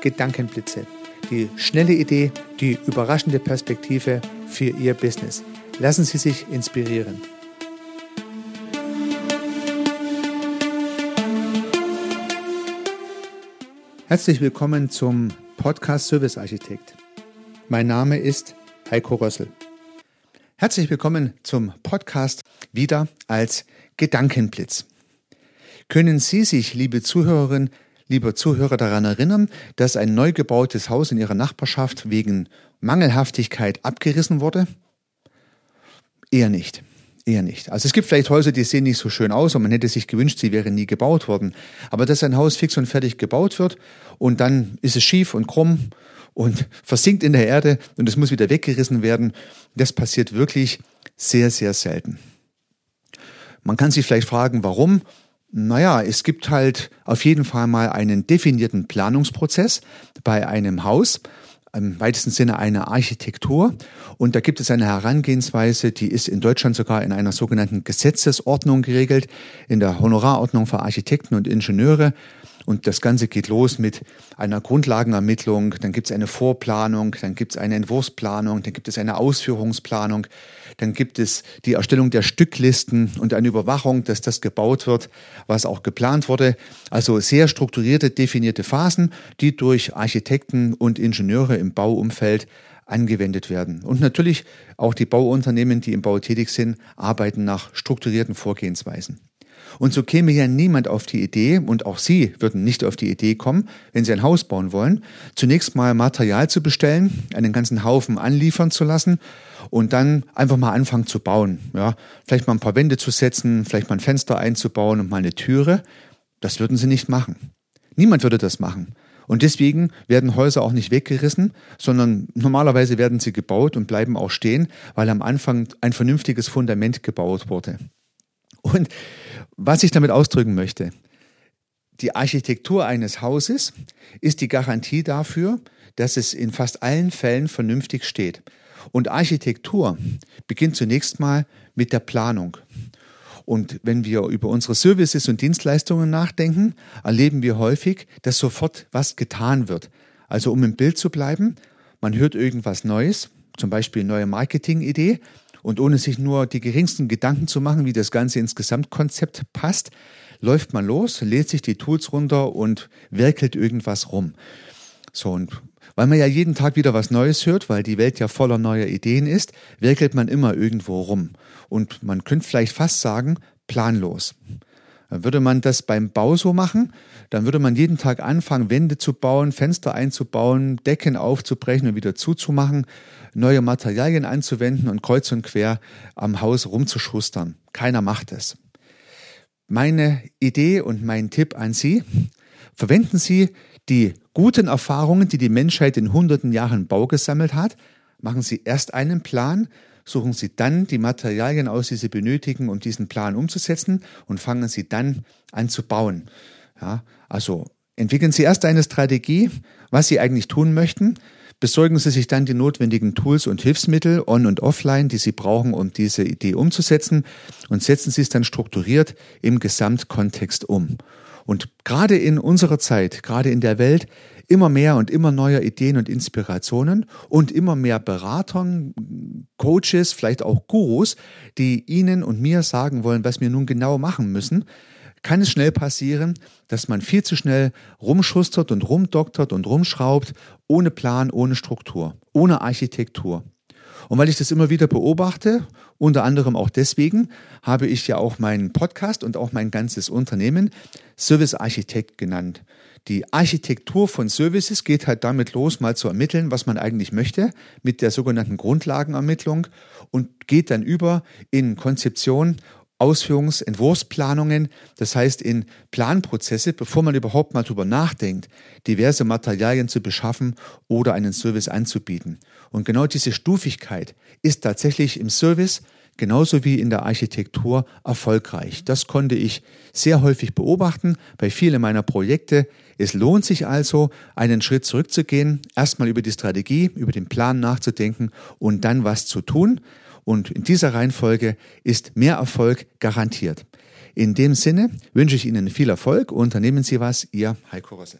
Gedankenblitze. Die schnelle Idee, die überraschende Perspektive für Ihr Business. Lassen Sie sich inspirieren. Herzlich willkommen zum Podcast Service Architekt. Mein Name ist Heiko Rössel. Herzlich willkommen zum Podcast wieder als Gedankenblitz. Können Sie sich, liebe Zuhörerinnen, lieber Zuhörer, daran erinnern, dass ein neu gebautes Haus in Ihrer Nachbarschaft wegen Mangelhaftigkeit abgerissen wurde? Eher nicht. Eher nicht. Also es gibt vielleicht Häuser, die sehen nicht so schön aus und man hätte sich gewünscht, sie wären nie gebaut worden. Aber dass ein Haus fix und fertig gebaut wird und dann ist es schief und krumm und versinkt in der Erde und es muss wieder weggerissen werden, das passiert wirklich sehr, sehr selten. Man kann sich vielleicht fragen, warum? Naja, es gibt halt auf jeden Fall mal einen definierten Planungsprozess bei einem Haus, im weitesten Sinne eine Architektur. Und da gibt es eine Herangehensweise, die ist in Deutschland sogar in einer sogenannten Gesetzesordnung geregelt, in der Honorarordnung für Architekten und Ingenieure. Und das Ganze geht los mit einer Grundlagenermittlung, dann gibt es eine Vorplanung, dann gibt es eine Entwurfsplanung, dann gibt es eine Ausführungsplanung, dann gibt es die Erstellung der Stücklisten und eine Überwachung, dass das gebaut wird, was auch geplant wurde. Also sehr strukturierte, definierte Phasen, die durch Architekten und Ingenieure im Bauumfeld angewendet werden. Und natürlich auch die Bauunternehmen, die im Bau tätig sind, arbeiten nach strukturierten Vorgehensweisen. Und so käme ja niemand auf die Idee, und auch Sie würden nicht auf die Idee kommen, wenn Sie ein Haus bauen wollen, zunächst mal Material zu bestellen, einen ganzen Haufen anliefern zu lassen und dann einfach mal anfangen zu bauen. Ja, vielleicht mal ein paar Wände zu setzen, vielleicht mal ein Fenster einzubauen und mal eine Türe. Das würden Sie nicht machen. Niemand würde das machen. Und deswegen werden Häuser auch nicht weggerissen, sondern normalerweise werden sie gebaut und bleiben auch stehen, weil am Anfang ein vernünftiges Fundament gebaut wurde. Und was ich damit ausdrücken möchte, die Architektur eines Hauses ist die Garantie dafür, dass es in fast allen Fällen vernünftig steht. Und Architektur beginnt zunächst mal mit der Planung. Und wenn wir über unsere Services und Dienstleistungen nachdenken, erleben wir häufig, dass sofort was getan wird. Also um im Bild zu bleiben, man hört irgendwas Neues, zum Beispiel eine neue Marketingidee, und ohne sich nur die geringsten Gedanken zu machen, wie das Ganze ins Gesamtkonzept passt, läuft man los, lädt sich die Tools runter und werkelt irgendwas rum. So, und weil man ja jeden Tag wieder was Neues hört, weil die Welt ja voller neuer Ideen ist, werkelt man immer irgendwo rum. Und man könnte vielleicht fast sagen, planlos. Würde man das beim Bau so machen, dann würde man jeden Tag anfangen, Wände zu bauen, Fenster einzubauen, Decken aufzubrechen und wieder zuzumachen, neue Materialien anzuwenden und kreuz und quer am Haus rumzuschustern. Keiner macht es. Meine Idee und mein Tipp an Sie, verwenden Sie die guten Erfahrungen, die die Menschheit in hunderten Jahren Bau gesammelt hat, machen Sie erst einen Plan, suchen Sie dann die Materialien aus, die Sie benötigen, um diesen Plan umzusetzen und fangen Sie dann an zu bauen. Ja, also entwickeln Sie erst eine Strategie, was Sie eigentlich tun möchten. Besorgen Sie sich dann die notwendigen Tools und Hilfsmittel on und offline, die Sie brauchen, um diese Idee umzusetzen und setzen Sie es dann strukturiert im Gesamtkontext um. Und gerade in unserer Zeit, gerade in der Welt, immer mehr und immer neuer Ideen und Inspirationen und immer mehr Beratern, Coaches, vielleicht auch Gurus, die Ihnen und mir sagen wollen, was wir nun genau machen müssen, kann es schnell passieren, dass man viel zu schnell rumschustert und rumdoktert und rumschraubt, ohne Plan, ohne Struktur, ohne Architektur. Und weil ich das immer wieder beobachte, unter anderem auch deswegen, habe ich ja auch meinen Podcast und auch mein ganzes Unternehmen Service Architekt genannt. Die Architektur von Services geht halt damit los, mal zu ermitteln, was man eigentlich möchte, mit der sogenannten Grundlagenermittlung und geht dann über in Konzeption Ausführungs-, Entwurfsplanungen, das heißt in Planprozesse, bevor man überhaupt mal drüber nachdenkt, diverse Materialien zu beschaffen oder einen Service anzubieten. Und genau diese Stufigkeit ist tatsächlich im Service genauso wie in der Architektur erfolgreich. Das konnte ich sehr häufig beobachten bei vielen meiner Projekte. Es lohnt sich also, einen Schritt zurückzugehen, erstmal über die Strategie, über den Plan nachzudenken und dann was zu tun. Und in dieser Reihenfolge ist mehr Erfolg garantiert. In dem Sinne wünsche ich Ihnen viel Erfolg. Unternehmen Sie was, Ihr Heiko Rosse.